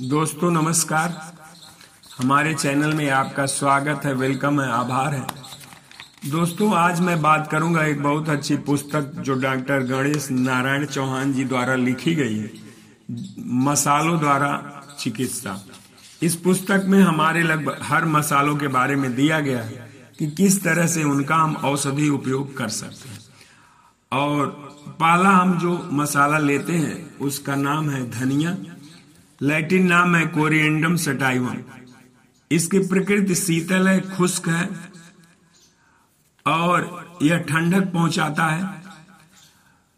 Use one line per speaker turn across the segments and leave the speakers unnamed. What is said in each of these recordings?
दोस्तों, नमस्कार। हमारे चैनल में आपका स्वागत है, वेलकम है, आभार है। दोस्तों, आज मैं बात करूँगा एक बहुत अच्छी पुस्तक जो डॉक्टर गणेश नारायण चौहान जी द्वारा लिखी गई है, मसालों द्वारा चिकित्सा। इस पुस्तक में हमारे लगभग हर मसालों के बारे में दिया गया है कि किस तरह से उनका हम औषधि उपयोग कर सकते हैं। और पहला हम जो मसाला लेते हैं, उसका नाम है धनिया। लैटिन नाम है कोरिएंडम सटाइवम। इसकी प्रकृति शीतल है, खुश्क है और यह ठंडक पहुंचाता है।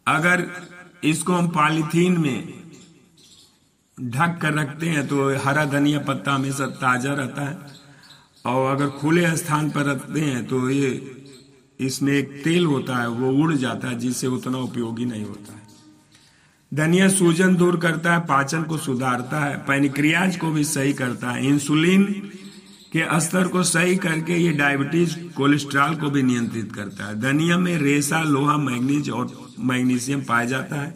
अगर इसको हम पॉलीथीन में ढक कर रखते हैं तो हरा धनिया पत्ता हमेशा ताज़ा रहता है। और अगर खुले स्थान पर रखते हैं तो ये इसमें एक तेल होता है, वो उड़ जाता है, जिससे उतना उपयोगी नहीं होता है। धनिया सूजन दूर करता है, पाचन को सुधारता है, पैनिक्रियाज को भी सही करता है। इंसुलिन के स्तर को सही करके ये डायबिटीज़ कोलेस्ट्रॉल को भी नियंत्रित करता है। धनिया में रेसा लोहा, मैग्नीज और मैग्नीशियम पाया जाता है।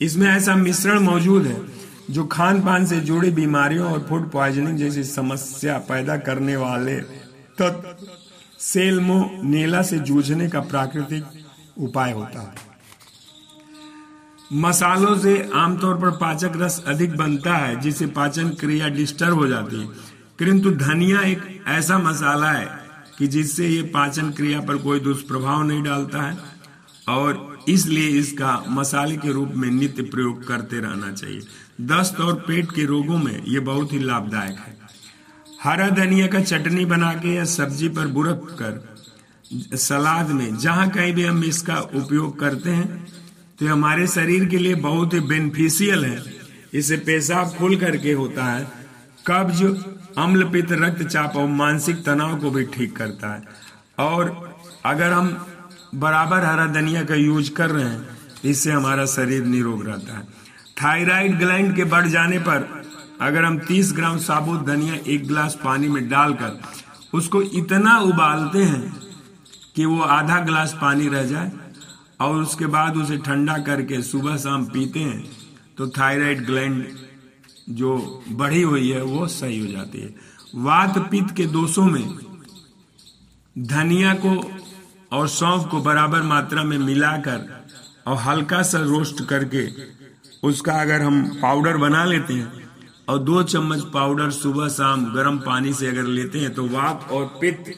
इसमें ऐसा मिश्रण मौजूद है जो खान पान से जुड़ी बीमारियों और फ़ूड पॉइजनिंग जैसी समस्या पैदा करने वाले तत्व सेलमो नीला से जूझने का प्राकृतिक उपाय होता है। मसालों से आमतौर पर पाचक रस अधिक बनता है, जिससे पाचन क्रिया डिस्टर्ब हो जाती है। किंतु धनिया एक ऐसा मसाला है कि जिससे ये पाचन क्रिया पर कोई दुष्प्रभाव नहीं डालता है, और इसलिए इसका मसाले के रूप में नित्य प्रयोग करते रहना चाहिए। दस्त और पेट के रोगों में ये बहुत ही लाभदायक है। हरा धनिया का चटनी बना के या सब्ज़ी पर बुरक कर सलाद में, जहाँ कहीं भी हम इसका उपयोग करते हैं तो हमारे शरीर के लिए बहुत ही बेनिफिशियल है। इसे पेशाब खुल करके होता है। कब्ज अम्ल पित्त रक्तचाप और मानसिक तनाव को भी ठीक करता है। और अगर हम बराबर हरा धनिया का यूज़ कर रहे हैं, इससे हमारा शरीर निरोग रहता है। थायराइड ग्लैंड के बढ़ जाने पर अगर हम 30 ग्राम साबुत धनिया एक गिलास पानी में डालकर उसको इतना उबालते हैं कि वो आधा गिलास पानी रह जाए और उसके बाद उसे ठंडा करके सुबह शाम पीते हैं तो थायराइड ग्लैंड जो बढ़ी हुई है, वो सही हो जाती है। वात पित्त के दोषों में धनिया को और सौंफ को बराबर मात्रा में मिलाकर और हल्का सा रोस्ट करके उसका अगर हम पाउडर बना लेते हैं और दो चम्मच पाउडर सुबह शाम गर्म पानी से अगर लेते हैं तो वात और पित्त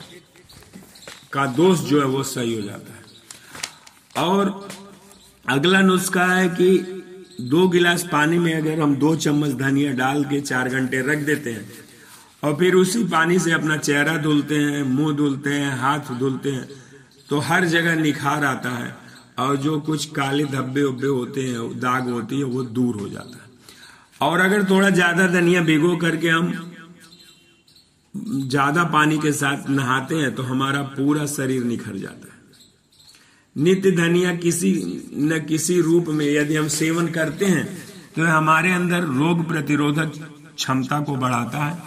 का दोष जो है, वो सही हो जाता है। और अगला नुस्खा है कि दो गिलास पानी में अगर हम दो चम्मच धनिया डाल के चार घंटे रख देते हैं और फिर उसी पानी से अपना चेहरा धुलते हैं, मुँह धुलते हैं, हाथ धुलते हैं तो हर जगह निखार आता है और जो कुछ काले धब्बे उब्बे होते हैं, दाग होती है, वो दूर हो जाता है। और अगर थोड़ा ज़्यादा धनिया भिगो करके हम ज़्यादा पानी के साथ नहाते हैं तो हमारा पूरा शरीर निखर जाता है। नित्य धनिया किसी न किसी रूप में यदि हम सेवन करते हैं तो हमारे अंदर रोग प्रतिरोधक क्षमता को बढ़ाता है।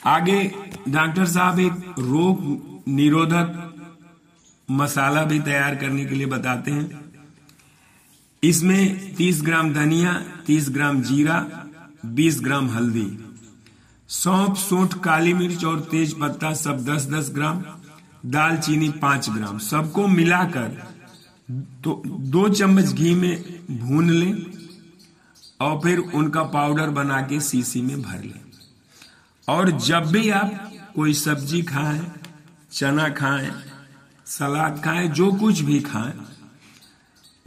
आगे डॉक्टर साहब एक रोग निरोधक मसाला भी तैयार करने के लिए बताते हैं। इसमें 30 ग्राम धनिया 30 ग्राम जीरा 20 ग्राम हल्दी सौंप सोठ, काली मिर्च और तेज पत्ता सब 10-10 ग्राम दालचीनी पाँच ग्राम। सबको मिलाकर तो दो चम्मच घी में भून लें और फिर उनका पाउडर बना के सीसी में भर लें। और जब भी आप कोई सब्ज़ी खाएँ, चना खाएँ, सलाद खाएँ, जो कुछ भी खाएँ,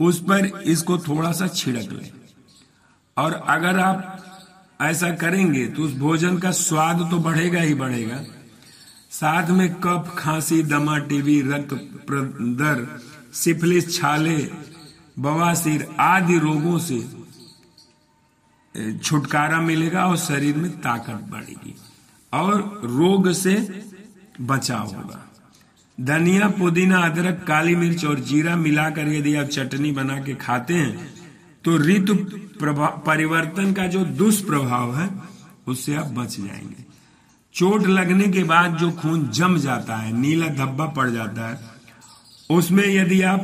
उस पर इसको थोड़ा सा छिड़क लें। और अगर आप ऐसा करेंगे तो उस भोजन का स्वाद तो बढ़ेगा ही बढ़ेगा। साथ में कफ, खांसी, दमा, टीबी, रक्त प्रदर, सिफिलिस, छाले, बवासीर आदि रोगों से छुटकारा मिलेगा और शरीर में ताकत बढ़ेगी और रोग से बचाव होगा। धनिया, पुदीना, अदरक, काली मिर्च और जीरा मिलाकर यदि आप चटनी बना के खाते हैं तो ऋतु परिवर्तन का जो दुष्प्रभाव है, उससे आप बच जाएँगे। चोट लगने के बाद जो खून जम जाता है, नीला धब्बा पड़ जाता है, उसमें यदि आप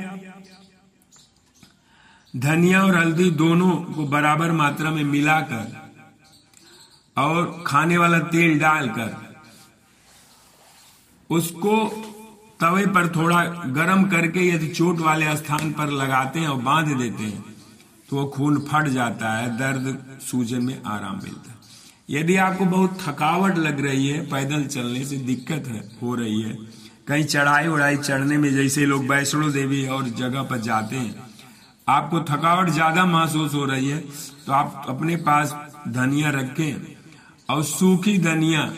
धनिया और हल्दी दोनों को बराबर मात्रा में मिलाकर और खाने वाला तेल डालकर उसको तवे पर थोड़ा गर्म करके यदि चोट वाले स्थान पर लगाते हैं और बाँध देते हैं तो वो खून फट जाता है, दर्द सूजन में आराम मिलता है। यदि आपको बहुत थकावट लग रही है, पैदल चलने से दिक्कत है, हो रही है। कहीं चढ़ाई उड़ाई चढ़ने में जैसे लोग वैष्णो देवी और जगह पर जाते हैं, आपको थकावट ज़्यादा महसूस हो रही है तो आप अपने पास धनिया रखें और सूखी धनिया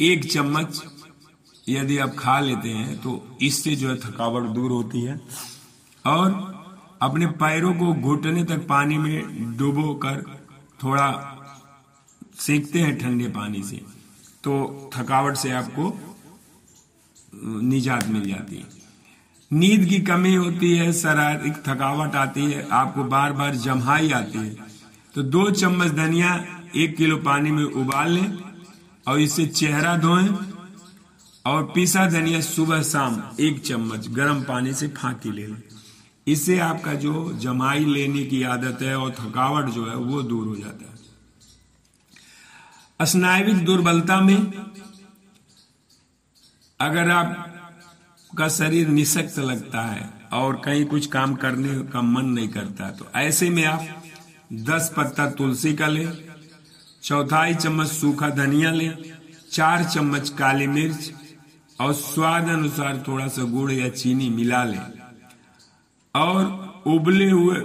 एक चम्मच यदि आप खा लेते हैं तो इससे जो है थकावट दूर होती है। और अपने पैरों को घुटने तक पानी में डुबो कर थोड़ा सेकते हैं ठंडे पानी से तो थकावट से आपको निजात मिल जाती है। नींद की कमी होती है शारीरिक थकावट आती है, आपको बार बार जमहाई आती है। तो दो चम्मच धनिया, एक किलो पानी में उबाल लें और इससे चेहरा धोएँ और पीसा धनिया सुबह शाम एक चम्मच गर्म पानी से फांकी ले लें। इससे आपका जो जमाई लेने की आदत है और थकावट जो है, वो दूर हो जाता है। स्नायविक दुर्बलता में अगर आप का शरीर निशक्त लगता है और कहीं कुछ काम करने का मन नहीं करता तो ऐसे में आप 10 पत्ता तुलसी का लें, चौथाई चम्मच सूखा धनिया लें, चार चम्मच काली मिर्च और स्वाद अनुसार थोड़ा सा गुड़ या चीनी मिला लें। और उबले हुए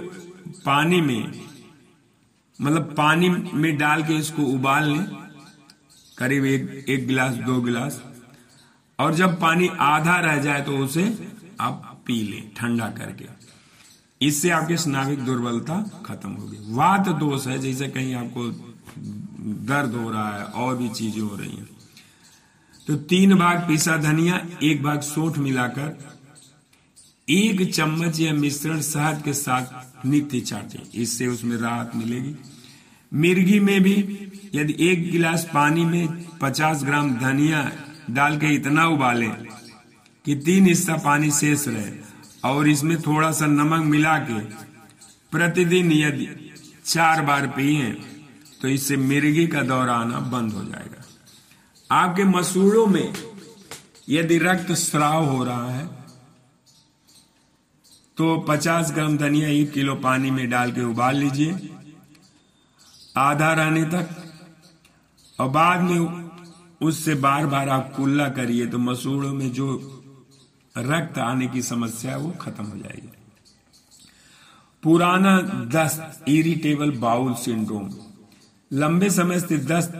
पानी में मतलब पानी में डाल के इसको उबाल लें करीब एक एक गिलास, दो गिलास। और जब पानी आधा रह जाए तो उसे आप पी लें, ठंडा करके। इससे आपकी स्नाविक दुर्बलता खत्म होगी। वात दोष है, जैसे कहीं आपको दर्द हो रहा है, और भी चीज़ें हो रही हैं। तो तीन भाग पीसा धनिया, एक भाग सोठ मिलाकर एक चम्मच या मिश्रण शहद के साथ नित्य चाटे। इससे उसमें राहत मिलेगी। मिर्गी में भी यदि एक गिलास पानी में 50 ग्राम धनिया डाल के इतना उबालें कि तीन हिस्सा पानी शेष रहे और इसमें थोड़ा सा नमक मिला के प्रतिदिन यदि चार बार पिए तो इससे मिर्गी का दौरा आना बंद हो जाएगा। आपके मसूड़ों में यदि रक्त स्राव हो रहा है तो 50 ग्राम धनिया एक किलो पानी में डाल के उबाल लीजिए। आधा रहने तक। और बाद में उससे बार बार आप कुल्ला करिए तो मसूड़ों में जो रक्त आने की समस्या है वो खत्म हो जाएगी। पुराना दस्त इरिटेबल बाउल सिंड्रोम लंबे समय से दस्त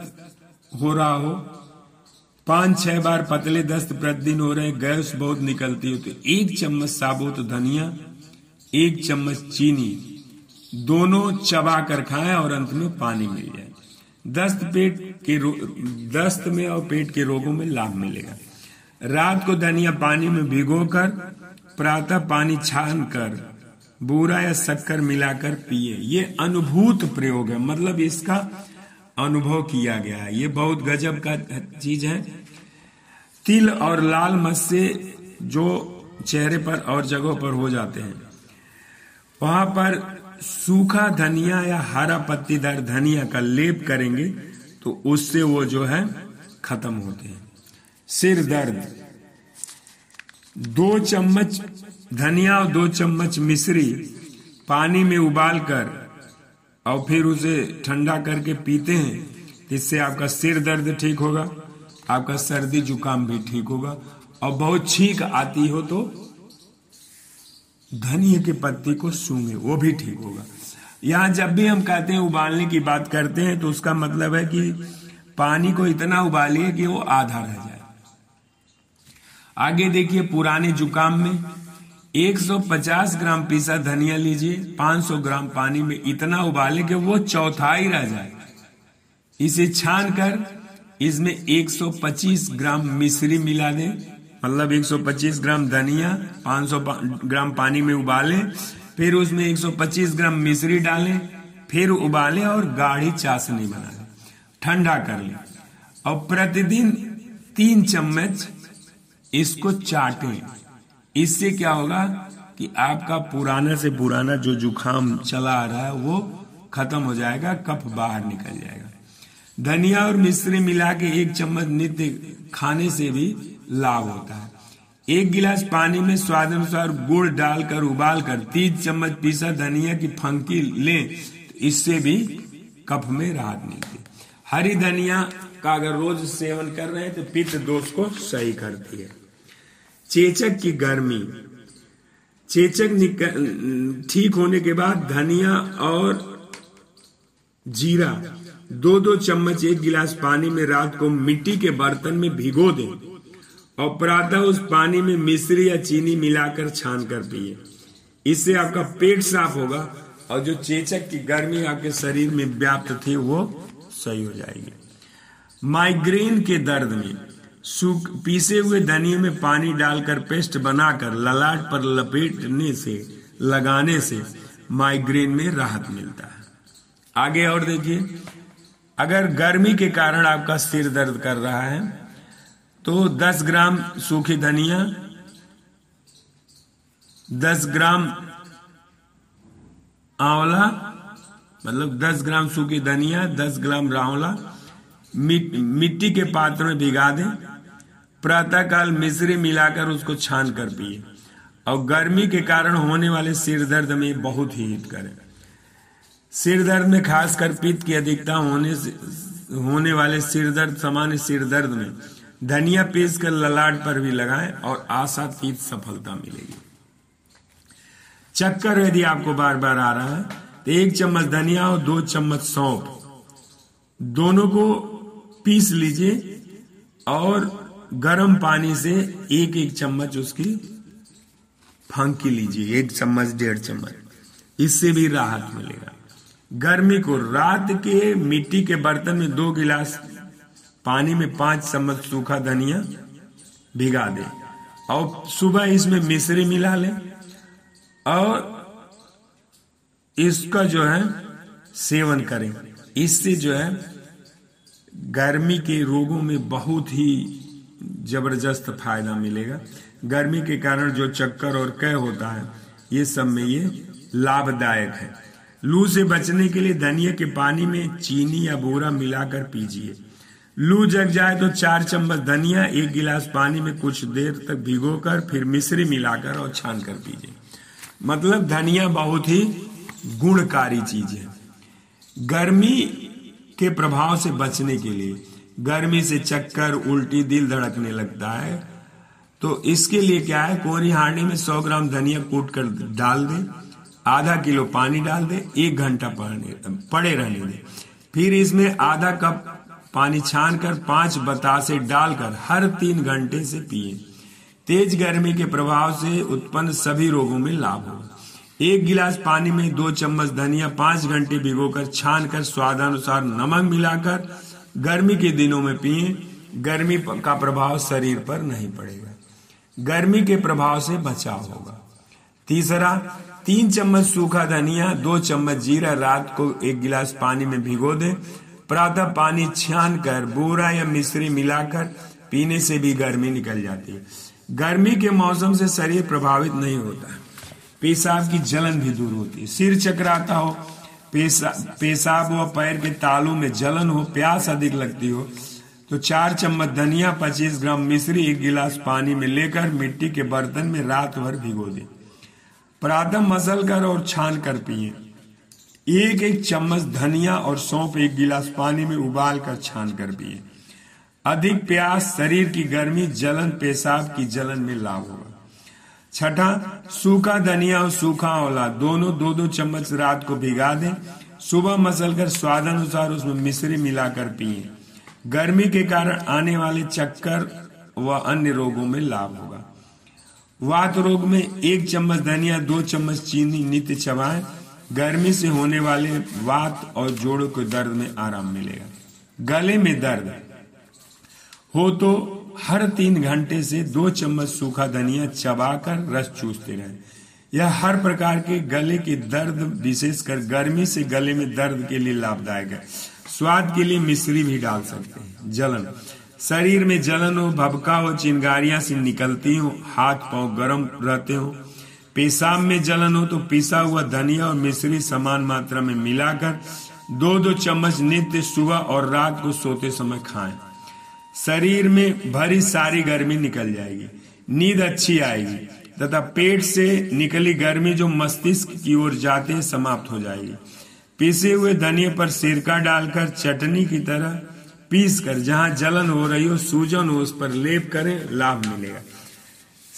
हो रहा हो पाँच छह बार पतले दस्त प्रतिदिन हो रहे गैस बहुत निकलती हो तो एक चम्मच साबुत धनिया, एक चम्मच चीनी दोनों चबा कर खाएँ और अंत में पानी मिल जाए। दस्त पेट के दस्त में और पेट के रोगों में लाभ मिलेगा। रात को धनिया पानी में भिगोकर, प्रातः पानी छान कर, बूरा या शक्कर मिलाकर पिए। ये अनुभूत प्रयोग है। मतलब इसका अनुभव किया गया है। ये बहुत गजब का चीज़ है। तिल और लाल मस्से जो चेहरे पर और जगहों पर हो जाते हैं, वहाँ पर सूखा धनिया या हरा पत्तीदार धनिया का लेप करेंगे तो उससे वो जो है, खत्म होते हैं। सिर दर्द। दो चम्मच धनिया और दो चम्मच मिश्री पानी में उबाल कर और फिर उसे ठंडा करके पीते हैं इससे आपका सिर दर्द ठीक होगा, आपका सर्दी जुकाम भी ठीक होगा, और बहुत छींक आती हो तो धनिया के पत्ती को सूँगे वो भी ठीक होगा। यहाँ जब भी हम कहते हैं उबालने की बात करते हैं तो उसका मतलब है कि पानी को इतना उबालिए कि वो आधा रह जाए। आगे देखिए पुराने जुकाम में 150 ग्राम पीसा धनिया लीजिए 500 ग्राम पानी में इतना उबाले कि वो चौथाई रह जाए। इसे छान कर, इसमें 125 ग्राम मिश्री मिला दें। मतलब 125 ग्राम धनिया 500 ग्राम पानी में उबालें, फिर उसमें 125 ग्राम मिश्री डालें, फिर उबालें और गाढ़ी चाशनी बना लें। ठंडा कर लें। और प्रतिदिन तीन चम्मच इसको चाटें। इससे क्या होगा कि आपका पुराना से पुराना जो जुखाम चला आ रहा है, वो खत्म हो जाएगा कफ बाहर निकल जाएगा। धनिया और मिश्री मिला के एक चम्मच नित्य खाने से भी लाभ होता है। एक गिलास पानी में स्वाद अनुसार गुड़ डालकर उबाल कर तीस चम्मच पीसा धनिया की फंकी लें तो इससे भी कफ में राहत मिलती हरी धनिया का अगर रोज सेवन कर रहे हैं तो पित्त दोष को सही करती है। चेचक की गर्मी। चेचक ठीक होने के बाद धनिया और जीरा दो दो चम्मच एक गिलास पानी में रात को मिट्टी के बर्तन में भिगो दें। और प्रातः उस पानी में मिश्री या चीनी मिलाकर छान कर पिए। इससे आपका पेट साफ़ होगा और जो चेचक की गर्मी आपके शरीर में व्याप्त थी, वो सही हो जाएगी। माइग्रेन के दर्द में सूख, पीसे हुए धनिए में पानी डालकर पेस्ट बनाकर ललाट पर लपेटने से, लगाने से माइग्रेन में राहत मिलता है। आगे और देखिए, अगर गर्मी के कारण आपका सिर दर्द कर रहा है तो 10 ग्राम सूखी धनिया 10 ग्राम आंवला मतलब 10 ग्राम सूखी धनिया 10 ग्राम रावला मिट्टी के पात्र में भिगा दें। प्रातःकाल मिश्री मिलाकर उसको छान कर पिए। और गर्मी के कारण होने वाले सिर दर्द में बहुत ही हित करें। सिर दर्द में खासकर पित्त की अधिकता होने से, होने वाले सिर दर्द, सामान्य सिर दर्द में धनिया पीस कर ललाट पर भी लगाएँ और आशातीत सफलता मिलेगी। चक्कर यदि आपको बार बार आ रहा है तो एक चम्मच धनिया और दो चम्मच सौंप। दोनों को पीस लीजिए और गर्म पानी से एक एक चम्मच उसकी फांकी लीजिए, एक चम्मच, डेढ़ चम्मच। इससे भी राहत मिलेगा। गर्मी को रात के मिट्टी के बर्तन में दो गिलास पानी में पाँच चम्मच सूखा धनिया भिगा दे। और सुबह इसमें मिश्री मिला ले। और इसका जो है, सेवन करें। इससे जो है, गर्मी के रोगों में बहुत ही ज़बरदस्त फ़ायदा मिलेगा। गर्मी के कारण जो चक्कर और कह होता है, ये सब में ये लाभदायक है। लू से बचने के लिए धनिया के पानी में चीनी या बोरा मिलाकर पीजिए। लू जग जाए तो चार चम्मच धनिया, एक गिलास पानी में कुछ देर तक भिगोकर फिर मिश्री मिलाकर और छान कर पीजिए। मतलब धनिया बहुत ही गुणकारी चीज़ है। गर्मी के प्रभाव से बचने के लिए, गर्मी से चक्कर, उल्टी दिल धड़कने लगता है। तो इसके लिए क्या है, कोरी हांडी में 100 ग्राम धनिया कूट कर डाल दें, आधा किलो पानी डाल दे, एक घंटा पड़े रहने दे। फिर इसमें आधा कप पानी छान कर पाँच बतासे डालकर हर तीन घंटे से पिए। तेज गर्मी के प्रभाव से उत्पन्न सभी रोगों में लाभ हो। एक गिलास पानी में दो चम्मच धनिया पाँच घंटे भिगोकर छान कर स्वादानुसार नमक मिलाकर गर्मी के दिनों में पिए। गर्मी का प्रभाव शरीर पर नहीं पड़ेगा। गर्मी के प्रभाव से बचाव होगा। तीसरा, तीन चम्मच सूखा धनिया, दो चम्मच जीरा रात को एक गिलास पानी में भिगो दे। प्रातः पानी छान कर बोरा या मिश्री मिलाकर पीने से भी गर्मी निकल जाती है। गर्मी के मौसम से शरीर प्रभावित नहीं होता। पेशाब की जलन भी दूर होती है। सिर चकराता हो पेशा, पेशाब व पैर के तालू में जलन हो प्यास अधिक लगती हो तो चार चम्मच धनिया पच्चीस ग्राम मिश्री एक गिलास पानी में लेकर मिट्टी के बर्तन में रात भर भिगो दे। प्रातः मसल कर और छान कर पिए। एक एक चम्मच धनिया और सौंप एक गिलास पानी में उबाल कर छान कर पिए। अधिक प्यास शरीर की गर्मी, जलन, पेशाब की जलन में लाभ होगा। छठा, सूखा धनिया और सूखा औला दोनों दो दो चम्मच रात को भिगा दें। सुबह मसल कर स्वाद अनुसार उसमें मिश्री मिलाकर पिए। गर्मी के कारण आने वाले चक्कर व अन्य रोगों में लाभ होगा। वात रोग में एक चम्मच धनिया, दो चम्मच चीनी नित्य चबाएँ। गर्मी से होने वाले वात और जोड़ों के दर्द में आराम मिलेगा। गले में दर्द हो तो हर तीन घंटे से दो चम्मच सूखा धनिया चबाकर रस चूसते रहें। यह हर प्रकार के गले के दर्द, विशेषकर गर्मी से गले में दर्द के लिए लाभदायक है। स्वाद के लिए मिश्री भी डाल सकते हैं। जलन। शरीर में जलन हो, भबका हो, चिंगारियाँ से निकलती हो, हाथ पाँव गर्म रहते हो पेशाब में जलन हो तो पिसा हुआ धनिया और मिश्री समान मात्रा में मिलाकर दो दो चम्मच नित्य सुबह और रात को सोते समय खाएँ। शरीर में भरी सारी गर्मी निकल जाएगी, नींद अच्छी आएगी, तथा पेट से निकली गर्मी जो मस्तिष्क की ओर जाते ही समाप्त हो जाएगी। पीसे हुए धनिया पर सिरका डालकर चटनी की तरह पीस कर जहाँ जलन हो रही हो, सूजन हो, उस पर लेप करें, लाभ मिलेगा।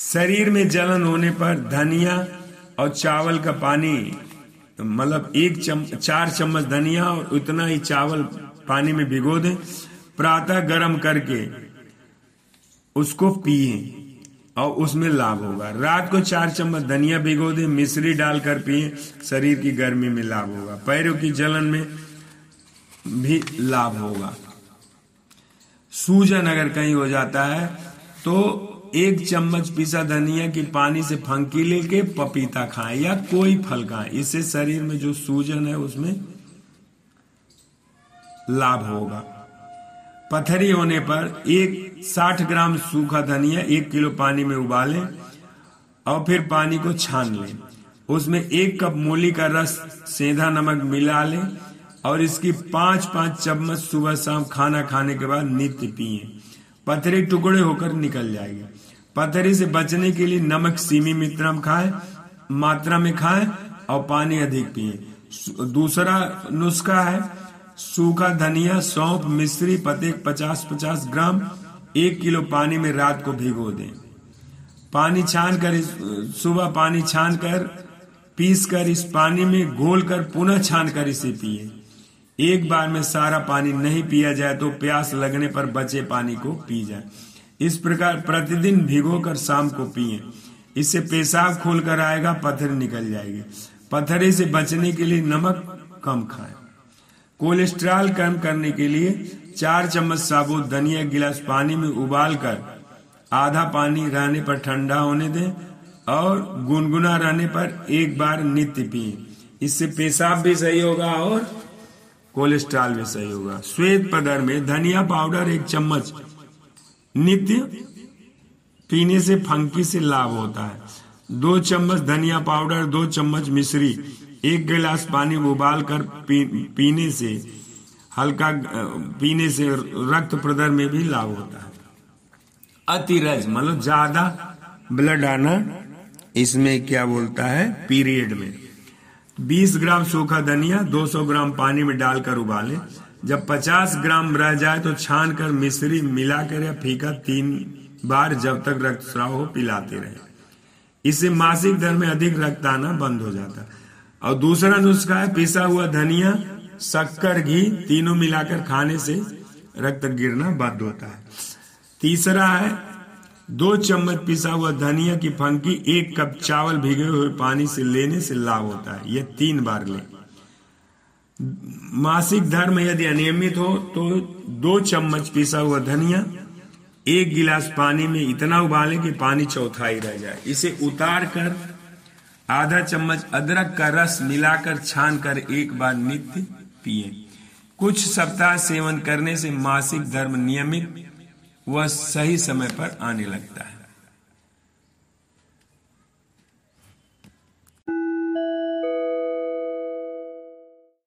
शरीर में जलन होने पर धनिया और चावल का पानी मतलब एक चम, चार चम्मच धनिया और उतना ही चावल पानी में भिगो दें प्रातः गर्म करके उसको पिए और उसमें लाभ होगा। रात को चार चम्मच धनिया भिगो दे मिश्री डालकर पिए शरीर की गर्मी में लाभ होगा। पैरों की जलन में भी लाभ होगा। सूजन अगर कहीं हो जाता है तो एक चम्मच पिसा धनिया की पानी से फंकी लेके पपीता खाएँ या कोई फल खाएँ। इससे शरीर में जो सूजन है, उसमें लाभ होगा। पथरी होने पर एक साठ ग्राम सूखा धनिया एक किलो पानी में उबालें और फिर पानी को छान लें। उसमें एक कप मूली का रस, सेंधा नमक मिला लें और इसकी पाँच पाँच चम्मच सुबह शाम खाना खाने के बाद नित्य पिए। पथरी टुकड़े होकर निकल जाएगी। पथरी से बचने के लिए नमक सीमी मित्रम खाए, मात्रा में खाएँ और पानी अधिक पिए। दूसरा नुस्खा है, सूखा धनिया, सौंफ, मिश्री पते पचास पचास ग्राम, एक किलो पानी में रात को भिगो दें। पानी छान कर सुबह पानी छान कर पीस कर इस पानी में घोल कर पुनः छान कर इसे पिए। एक बार में सारा पानी नहीं पिया जाए तो प्यास लगने पर बचे पानी को पी जाए। इस प्रकार प्रतिदिन भिगो कर शाम को पिए। इससे पेशाब खोल कर आएगा, पत्थर निकल जाएगी। पत्थरे से बचने के लिए नमक कम खाएँ। कोलेस्ट्रॉल कम करने के लिए चार चम्मच साबुत धनिया गिलास पानी में उबाल कर आधा पानी रहने पर ठंडा होने दें और गुनगुना रहने पर एक बार नित्य पिए। इससे पेशाब भी सही होगा और कोलेस्ट्रॉल भी सही होगा। श्वेत पदर में धनिया पाउडर एक चम्मच। नित्य पीने से फंकी से लाभ होता है। दो चम्मच धनिया पाउडर दो चम्मच मिश्री एक गिलास पानी उबाल कर पी, पीने से हल्का पीने से रक्त प्रदर में भी लाभ होता है। अतिरज मतलब ज़्यादा ब्लड आना इसमें क्या बोलता है? पीरियड में। 20 ग्राम सूखा धनिया 200 ग्राम पानी में डालकर उबालें। जब 50 ग्राम रह जाए तो छान कर मिश्री मिलाकर या फीका तीन बार जब तक रक्तस्राव हो, पिलाते रहे। इससे मासिक दर में अधिक रक्त आना बंद हो जाता। और दूसरा नुस्खा है, पिसा हुआ धनिया, शक्कर, घी तीनों मिलाकर खाने से रक्त गिरना बंद होता है। तीसरा है दो चम्मच पिसा हुआ धनिया की फंकी, एक कप चावल भिगे हुए पानी से लेने से लाभ होता है। यह तीन बार ले। मासिक धर्म यदि अनियमित हो तो दो चम्मच पिसा हुआ धनिया, एक गिलास पानी में इतना उबाले कि पानी चौथाई रह जाए। इसे उतार कर आधा चम्मच अदरक का रस मिलाकर छान कर एक बार नित्य पिए। कुछ सप्ताह सेवन करने से मासिक धर्म नियमित व सही समय पर आने लगता है।